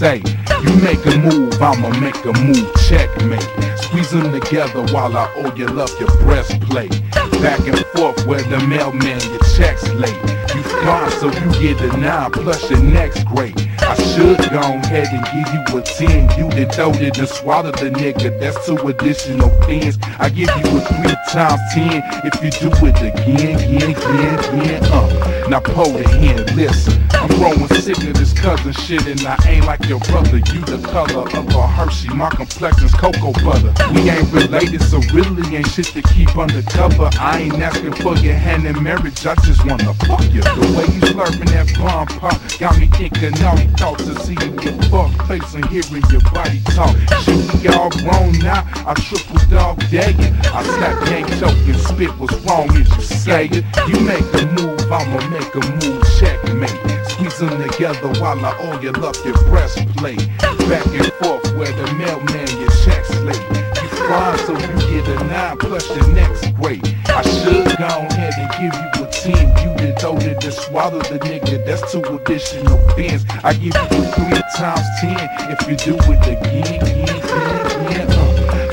say, you make a move, I'ma make a move, checkmate. Squeeze them together while I oil up your breastplate. Back and forth where the mailman your checks late. You fly so you get a nine plus your next grade. I should go ahead and give you a 10. You done throwed it and swallowed the nigga. That's two additional pins. I give you a three times 10 if you do it again, again, again, again. Uh. Now pull the hand, listen. I'm growing sick of this cousin shit, and I ain't like your brother. You the color of a Hershey, my complexion's cocoa butter. We ain't related, so really ain't shit to keep undercover. I ain't asking for your hand in marriage, I just wanna fuck you. The way you slurping that bomb pop got me thinking naughty thoughts of seeing your fuck face and hearing your body talk. Shit, we all grown now. I triple dog dagging. I slap gang choke and spit what's wrong as you say it. You make a move, I'ma make a move, checkmate. Squeeze them together while I oil up your breastplate. Back and forth where the mailman your checks late. You fine so you get a nine plus your next grade. I should go ahead and give you a ten. You told it to swallow the nigga. That's two additional fins. I give you three times ten if you do it again, again, again, again.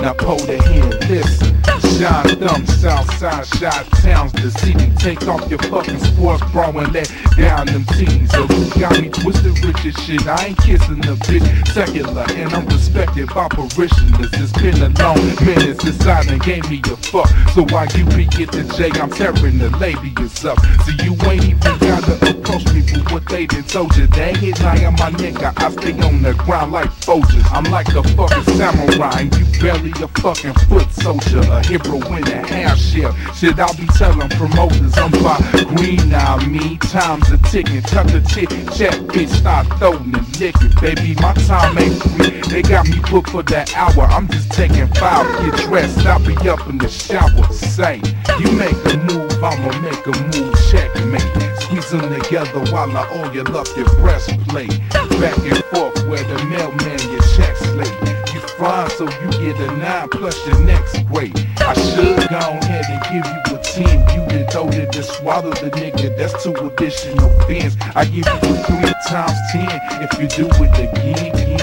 Now pull the hand, listen. Shine thumb, Southside, shot towns, city. Take off your fucking sports bra and let down them teens. So you got me twisted rich as shit. I ain't kissing the bitch, secular, and I'm respected by parishioners. It's been a long minute since I done gave me a fuck. So while you be the J, I'm tearing the labias up. So you ain't even gotta approach me for what they done told you. They hit like my nigga. I stay on the ground like Folgers. I'm like a fucking samurai, and you barely a fucking foot soldier. A hero in a half shell. Shit, I'll be telling promoters I'm by green now. Me time's a ticking. Tuck the chick, check, bitch, start throwing the liquor. Baby, my time ain't free. They got me booked for that hour. I'm just taking five. Get dressed, I'll be up in the shower. Say, you make a move, I'ma make a move. Checkmate. Squeeze them together while I oil up your breastplate. Back and forth where the mailman your checks late. So you get a nine plus your next grade. I should go ahead and give you a 10. You done told it to swallow the nigga. That's two additional fins. I give you three times 10 if you do it again, again,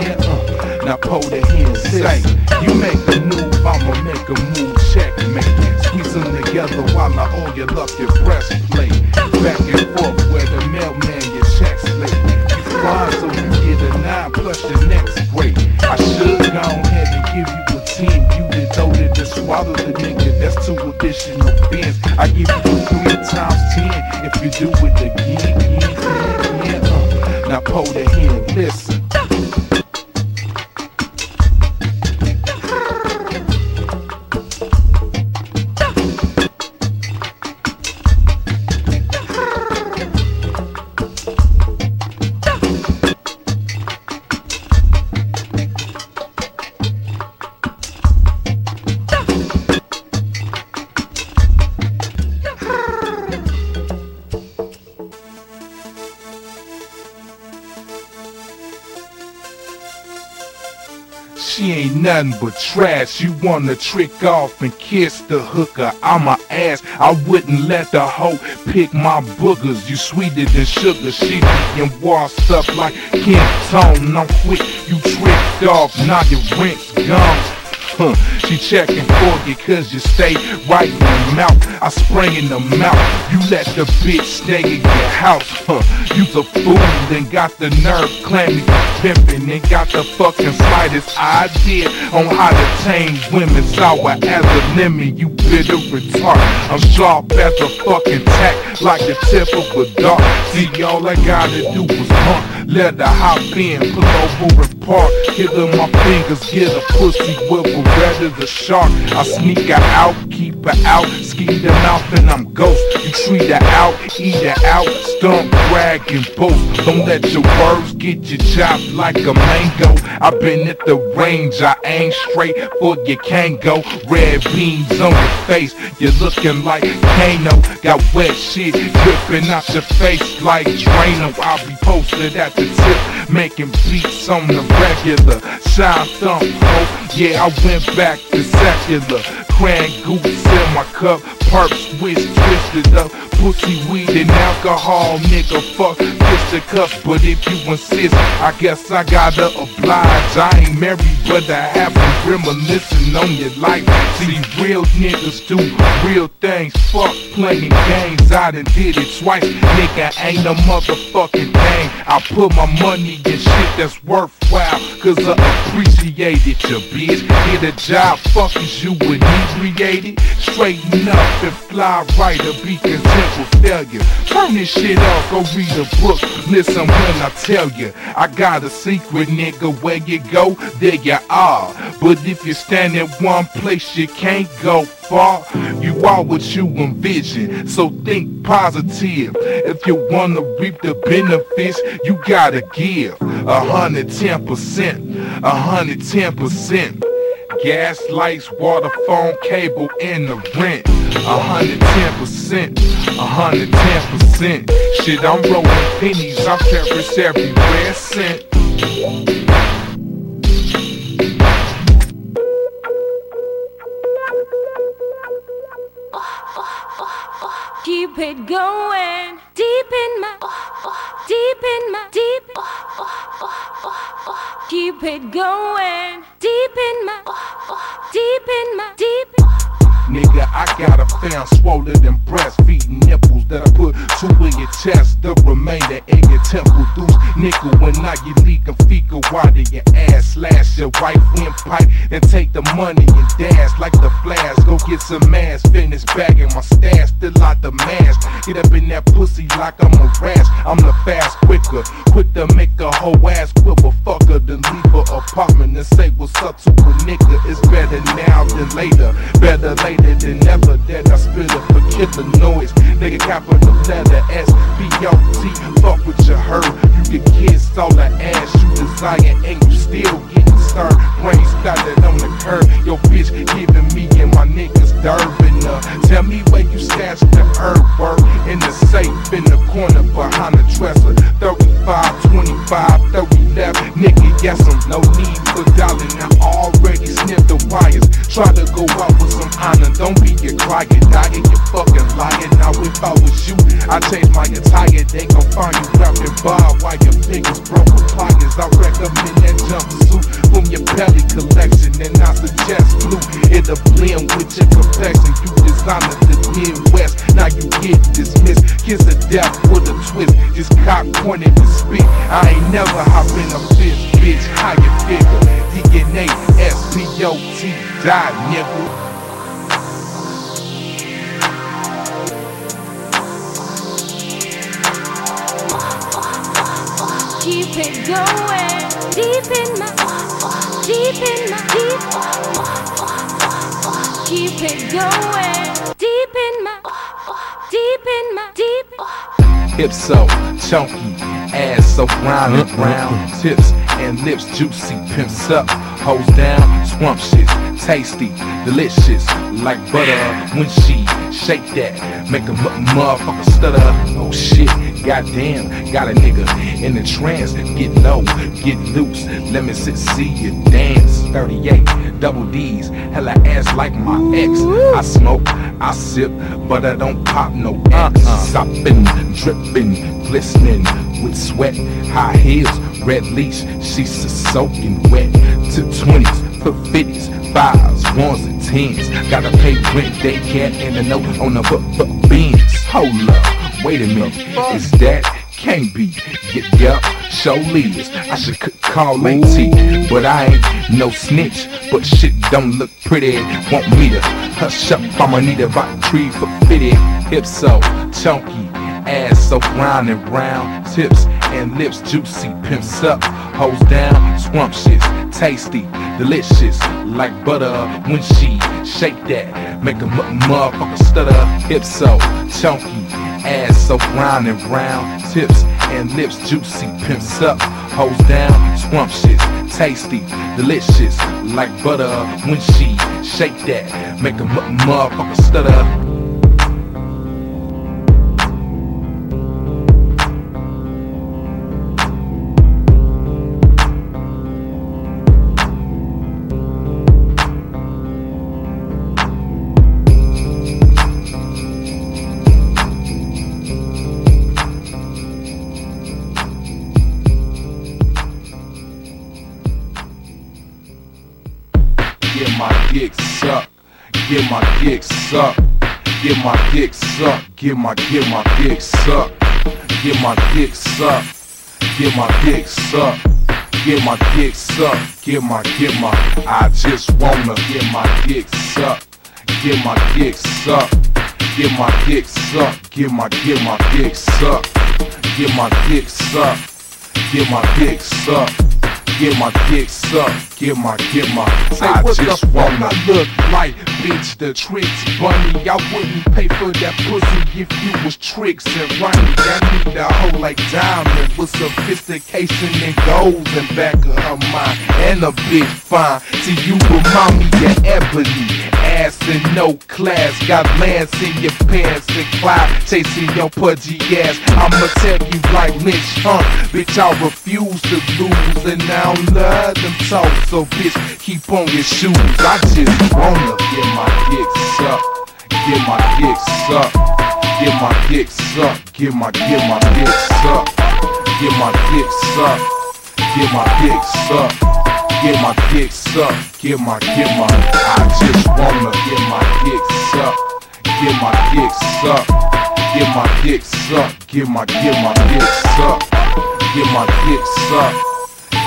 again. Uh. Now pull the hand, say, you make a move, I'ma make a move, checkmate. Squeeze them together while I oil up your breastplate. Ain't nothing but trash. You wanna trick off and kiss the hooker. I'm a ass. I wouldn't let the hoe pick my boogers. You sweeter than sugar. She being washed up like Kim. I'm quick. You tricked off. Now your rent's gone. Huh. She checking for you cause you stay right in the mouth. I spray in the mouth. You let the bitch stay in your house. Huh. You's a fool and got the nerve claiming you pimping and got the fucking slightest idea on how to tame women sour as a lemon. You bitter retard. I'm sharp as a fucking tack like the tip of a dart. See, all I gotta do was hunt. Let her hop in, pull over and park. Hit her my fingers, get a pussy wiggle, red as a shark. I sneak her out, keep her out, ski the mouth and I'm ghost. You treat her out, eat her out, stump, brag and boast. Don't let your words get you chopped like a mango. I've been at the range, I aim straight for you can't go. Red beans on your face, you're looking like Kano. Got wet shit dripping out your face like Drano. I'll be posted at the tip, making beats on the regular. Shine thumb, oh, yeah, I went back to secular. Cran goose in my cup, perp switch twisted up. pussy, weed, and alcohol, nigga. Fuck fist cups, but if you insist, I guess I gotta oblige. I ain't married, but I have been reminiscing on your life. See, real niggas do real things. Fuck playing games, I done did it twice. Nigga ain't a motherfucking thing. I put my money in shit that's worthwhile, cause I appreciate it, you bitch. Get a job, fuck is you inebriated? Straighten up and fly right or be content with failure. Turn this shit off, go read a book. Listen when I tell you, I got a secret, nigga. Where you go, there you are. But if you stand in one place, you can't go far. You are what you envision, so think positive. If you wanna reap the benefits, you gotta give a hundred ten percent, a hundred ten percent. Gas, lights, water, phone, cable, and the rent. 110%, 110%. Shit, I'm rolling pennies, I cherish every red cent. Keep it going deep in my, deep in my, deep. Keep it going deep in my, deep in my, Nigga, I got a fan swollen and breastfeeding nipples that I put two in your chest, the remainder in your temple. Deuce nickel when I get leak and fecal. Did your ass slash your wife windpipe and take the money and dash like the flash? Go get some ass, finish bagging my stash, still out the mask. Get up in that pussy like I'm a rash. I'm the fast quicker, quick to make a whole ass quiver. Fucker than leave her apartment and say what's up to a nigga. It's better now than later, better later than never that I spit a killer noise. Nigga capital letter S B O T. Fuck with your hurt. You can kiss all the ass you desire and you still getting. Started attire. They gon' find you rapping bar while your fingers broke with pliers. I recommend that jumpsuit from your belly collection, and I suggest blue. It'll blend with your complexion. You designed the Midwest, now you get dismissed. Kiss of death with a twist, just cock pointed to spit. I ain't never hop in a bitch. How you figure? DNA, S-P-O-T, die, nigga. It going deep in my, deep in my, deep. Keep it going deep in my, deep in my, deep. Hips so chunky, ass so round and round, tips and lips juicy, pimps up, hoes down, scrumptious, tasty, delicious, like butter when she shake that, make a m- motherfucker stutter. Oh shit, goddamn, got a nigga in the trance. Get low, get loose, let me sit, see you dance. 38, double D's, hella ass like my ex. I smoke, I sip, but I don't pop no X. Uh-uh. Sopping, dripping, glistening with sweat, high heels, red leash, she's a soaking wet. To 20s, put 50s, fives, ones and tens. Gotta pay rent, daycare, and a note on the book, book beans. Hold up, wait a minute, is that? Can't be. Get up, show leaders. I should call AT, but I ain't no snitch. But shit don't look pretty. Want me to hush up? I'ma need a rock tree for fitted. Hips so chunky, ass so round and round. Tips and lips juicy, pimps up, hoes down, scrumptious, tasty, delicious, like butter when she shake that, make a motherfucker stutter. Hips so chunky, ass so round and round, tips and lips juicy, pimps up, hoes down, scrumptious, tasty, delicious, like butter when she shake that, make a motherfucker stutter. Dick sucked, get my dick sucked, get my get my dick sucked, get my dick sucked, get my dick sucked, get my dick sucked, get my get my I just wanna get my dick sucked, get my dick sucked, get my dick sucked, get my get my dick sucked, get my dick sucked, get my dick sucked get my dick sucked, get my, get my. Say I just the wanna. Look like, bitch, the tricks bunny. I wouldn't pay for that pussy if you was tricks and running. That need a hoe like diamond with sophistication and goals in back of her mind. And a bitch fine. See, you remind me of Ebony ass and no class. Got lance in your pants and cloud chasing your pudgy ass. I'ma tell you like Lynch Hunt, bitch, I refuse to lose and I don't love them talk. So bitch, keep on your shoes. I just wanna get my dick sucked, get my dick sucked, get my dick sucked, get my get my dick sucked, get my dick sucked, get my dick sucked get my dick sucked, get my, get my, I just wanna get my dick sucked, get my dick sucked, get my dick sucked, get my, get my dick sucked, get my dick sucked,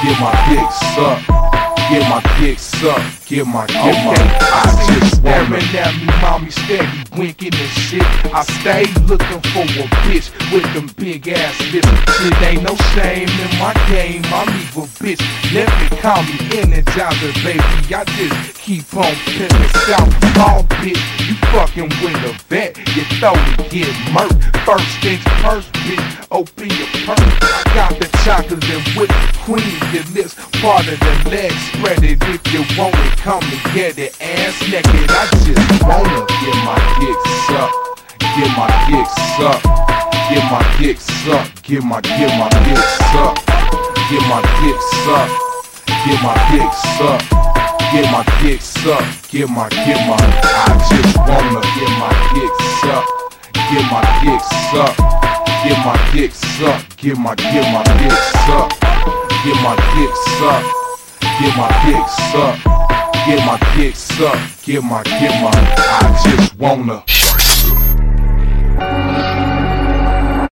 get my dick sucked, get my dick sucked, get my, get my, I just. Staring at me, mommy steady winking and shit. I stay looking for a bitch with them big ass lips. Shit ain't no shame in my game. I'm evil bitch. Let me call me Energizer, baby. I just keep on pimping south. Small bitch, you fucking with a vet. You throw to get murked. First things first, bitch. Open your purse. I got the chocolate and whipped cream. Your lips part of the leg. Spread it if you want it. Come and get it. Ass naked. I just wanna get my dick sucked, get my dick sucked, get my dick sucked, get my get my dick sucked, get my dick sucked, get my dick sucked, get my dick sucked, get my get my. I just wanna get my dick sucked, get my dick sucked, get my dick sucked, get my get my dick sucked, get my dick sucked, get my dick sucked get my dick sucked, get my, get my, I just wanna.